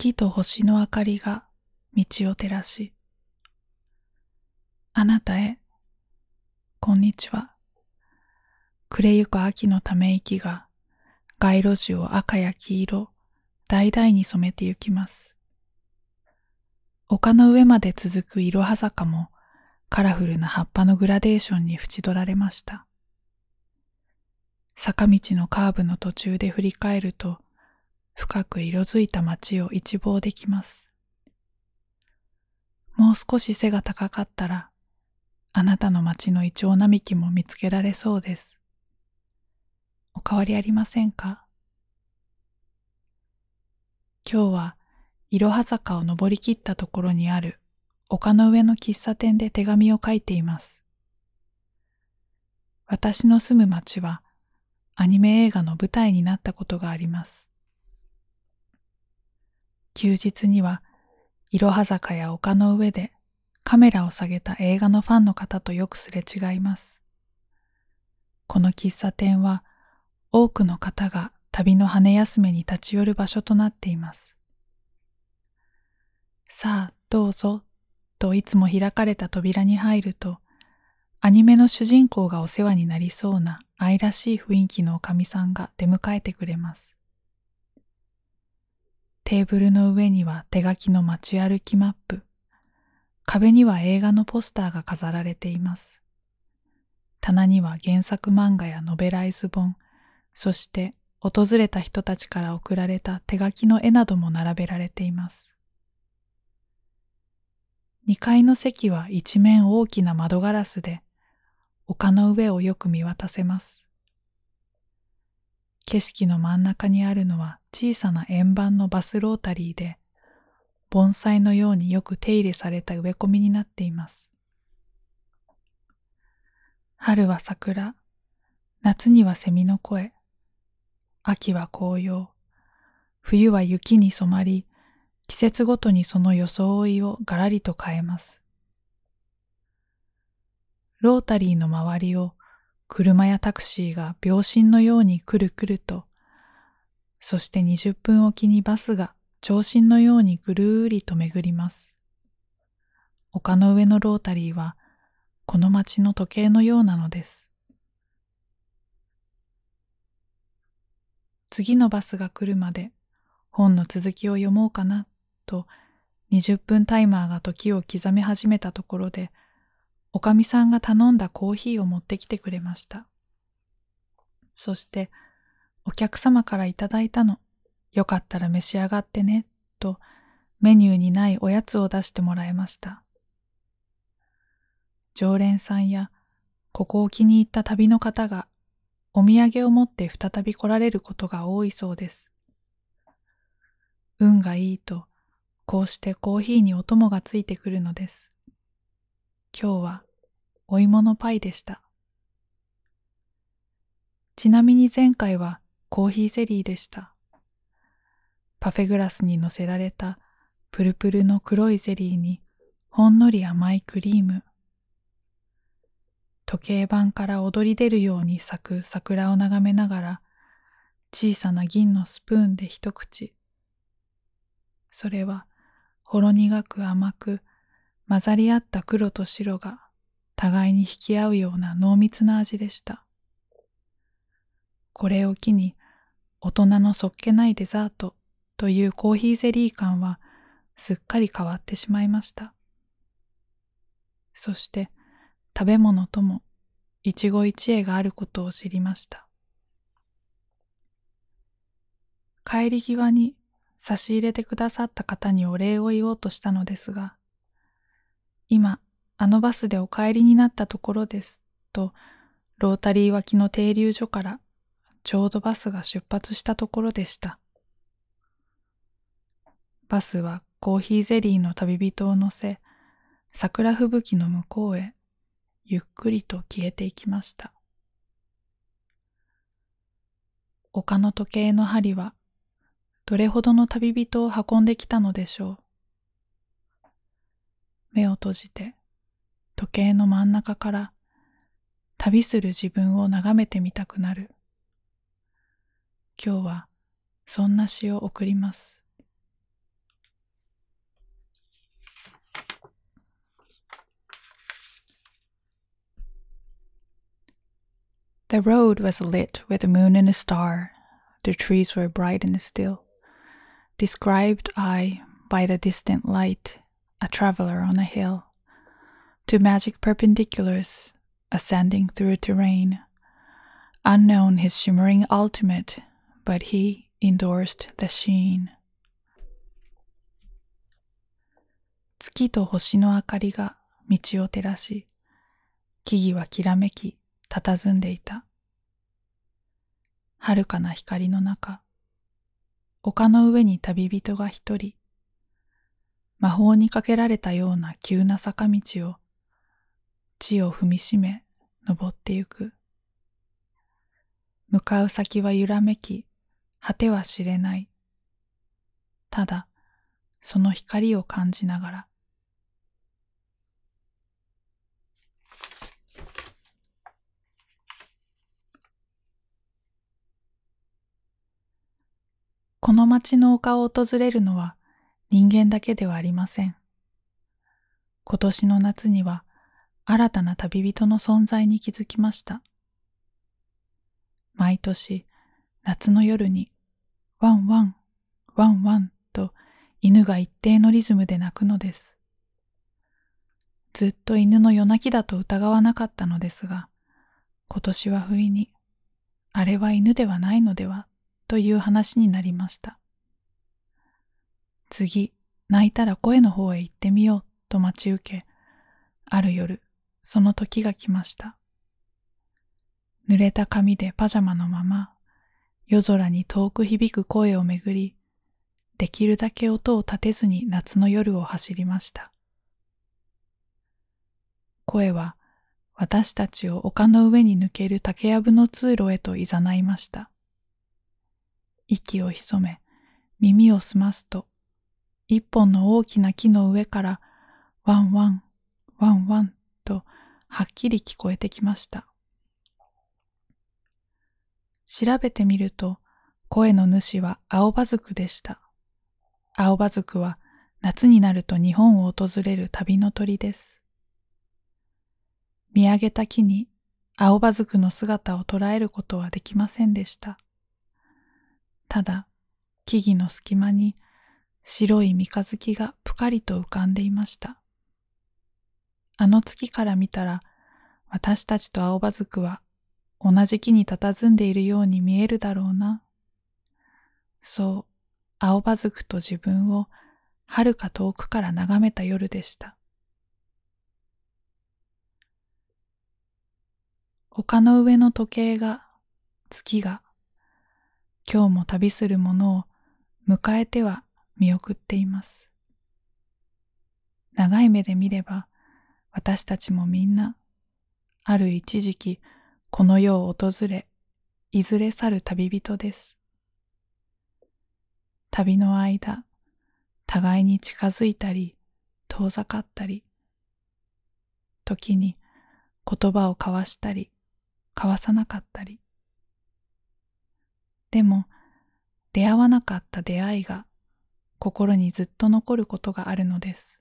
月と星の明かりが道を照らし、あなたへ、こんにちは。暮れゆく秋のため息が街路樹を赤や黄色、橙に染めてゆきます。丘の上まで続くいろは坂もカラフルな葉っぱのグラデーションに縁取られました。坂道のカーブの途中で振り返ると深く色づいた街を一望できます。もう少し背が高かったらあなたの街のイチョウ並木も見つけられそうです。お変わりありませんか？今日はいろは坂を登りきったところにある丘の上の喫茶店で手紙を書いています。私の住む町はアニメ映画の舞台になったことがあります。休日にはいろは坂や丘の上でカメラを下げた映画のファンの方とよくすれ違います。この喫茶店は多くの方が旅の羽休めに立ち寄る場所となっています。さあ、どうぞ、といつも開かれた扉に入ると、アニメの主人公がお世話になりそうな愛らしい雰囲気のおかみさんが出迎えてくれます。テーブルの上には手書きの街歩きマップ、壁には映画のポスターが飾られています。棚には原作漫画やノベライズ本、そして訪れた人たちから送られた手書きの絵なども並べられています。2階の席は一面大きな窓ガラスで、丘の上をよく見渡せます。景色の真ん中にあるのは小さな円盤のバスロータリーで、盆栽のようによく手入れされた植え込みになっています。春は桜、夏には蝉の声、秋は紅葉、冬は雪に染まり、季節ごとにその装いをがらりと変えます。ロータリーの周りを車やタクシーが秒針のようにくるくると、そして20分おきにバスが長針のようにぐるーりと巡ります。丘の上のロータリーはこの街の時計のようなのです。次のバスが来るまで本の続きを読もうかなと20分タイマーが時を刻み始めたところでおかみさんが頼んだコーヒーを持ってきてくれました。そしてお客様からいただいたのよかったら召し上がってねとメニューにないおやつを出してもらいました。常連さんやここを気に入った旅の方がお土産を持って再び来られることが多いそうです。運がいいと、こうしてコーヒーにお供がついてくるのです。今日はお芋のパイでした。ちなみに前回はコーヒーゼリーでした。パフェグラスに乗せられたプルプルの黒いゼリーにほんのり甘いクリーム。時計盤から踊り出るように咲く桜を眺めながら小さな銀のスプーンで一口。それはほろ苦く甘く混ざり合った黒と白が互いに引き合うような濃密な味でした。これを機に大人のそっけないデザートというコーヒーゼリー感はすっかり変わってしまいました。そして食べ物とも一期一会があることを知りました。帰り際に差し入れてくださった方にお礼を言おうとしたのですが、今、あのバスでお帰りになったところです、と、ロータリー脇の停留所からちょうどバスが出発したところでした。バスはコーヒーゼリーの旅人を乗せ、桜吹雪の向こうへ、ゆっくりと消えていきました。丘の時計の針は、どれほどの旅人を運んできたのでしょう。目を閉じて時計の真ん中から旅する自分を眺めてみたくなる。今日はそんな詩を送ります。The road was lit with the moon and a star. The trees were bright and still, described I by the distant light. Traveler on a hill. to magic perpendiculars ascending through terrain. Unknown his shimmering ultimate, but he endorsed the sheen. 月と星の明かりが道を照らし、木々はきらめき、佇んでいた。遥かな光の中、丘の上に旅人が一人、魔法にかけられたような急な坂道を、地を踏みしめ、登ってゆく。向かう先は揺らめき、果ては知れない。ただ、その光を感じながら。この町の丘を訪れるのは人間だけではありません。今年の夏には新たな旅人の存在に気づきました。毎年夏の夜にワンワン、ワンワンと犬が一定のリズムで鳴くのです。ずっと犬の夜泣きだと疑わなかったのですが、今年は不意に、あれは犬ではないのではという話になりました。次、泣いたら声の方へ行ってみようと待ち受け、ある夜、その時が来ました。濡れた髪でパジャマのまま、夜空に遠く響く声をめぐり、できるだけ音を立てずに夏の夜を走りました。声は私たちを丘の上に抜ける竹やぶの通路へと誘いました。息を潜め、耳を澄ますと、一本の大きな木の上からワンワン、ワンワンとはっきり聞こえてきました。調べてみると、声の主はアオバズクでした。アオバズクは夏になると日本を訪れる旅の鳥です。見上げた木に青葉族の姿を捉えることはできませんでした。ただ、木々の隙間に白い三日月がぷかりと浮かんでいました。あの月から見たら、私たちと青葉族は同じ木に佇んでいるように見えるだろうな。そう、青葉族と自分を遥か遠くから眺めた夜でした。丘の上の時計が、月が、今日も旅する者を迎えては見送っています。長い目で見れば、私たちもみんな、ある一時期、この世を訪れ、いずれ去る旅人です。旅の間、互いに近づいたり、遠ざかったり、時に言葉を交わしたり、交わさなかったり。でも、出会わなかった出会いが心にずっと残ることがあるのです。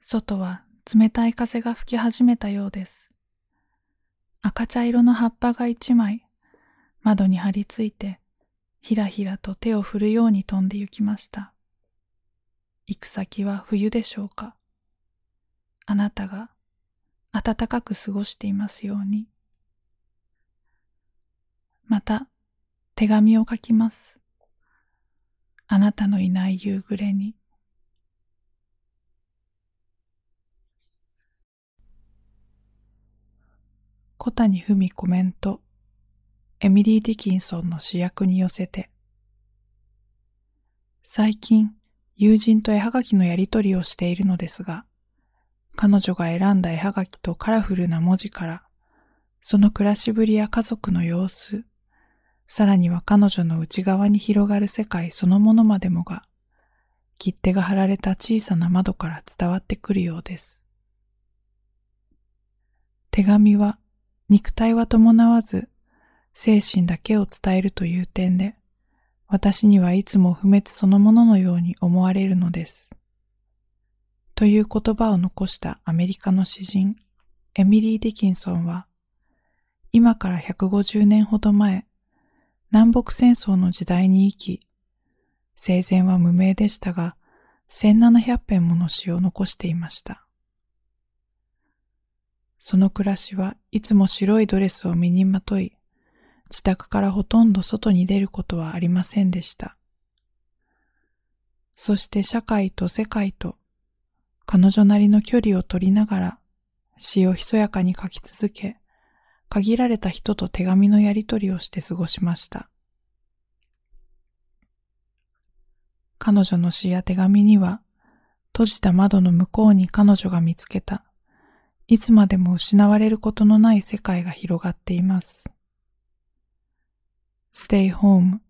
外は冷たい風が吹き始めたようです。赤茶色の葉っぱが一枚、窓に張り付いて、ひらひらと手を振るように飛んで行きました。行く先は冬でしょうか。あなたが暖かく過ごしていますように。また、手紙を書きます。あなたのいない夕暮れに。小谷文コメント。エミリー・ディキンソンの主役に寄せて。最近、友人と絵はがきのやりとりをしているのですが、彼女が選んだ絵はがきとカラフルな文字から、その暮らしぶりや家族の様子、さらには彼女の内側に広がる世界そのものまでもが、切手が貼られた小さな窓から伝わってくるようです。手紙は肉体は伴わず精神だけを伝えるという点で私にはいつも不滅そのもののように思われるのです。という言葉を残したアメリカの詩人エミリー・ディキンソンは、今から150年ほど前、南北戦争の時代に生き、生前は無名でしたが、1700編もの詩を残していました。その暮らしはいつも白いドレスを身にまとい、自宅からほとんど外に出ることはありませんでした。そして社会と世界と彼女なりの距離を取りながら詩をひそやかに書き続け、限られた人と手紙のやり取りをして過ごしました。彼女の詩や手紙には、閉じた窓の向こうに彼女が見つけた、いつまでも失われることのない世界が広がっています。Stay home,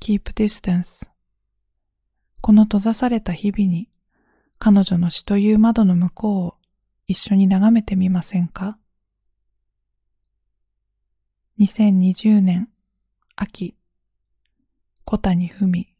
keep distance この閉ざされた日々に彼女の死という窓の向こうを一緒に眺めてみませんか？2020年秋小谷文。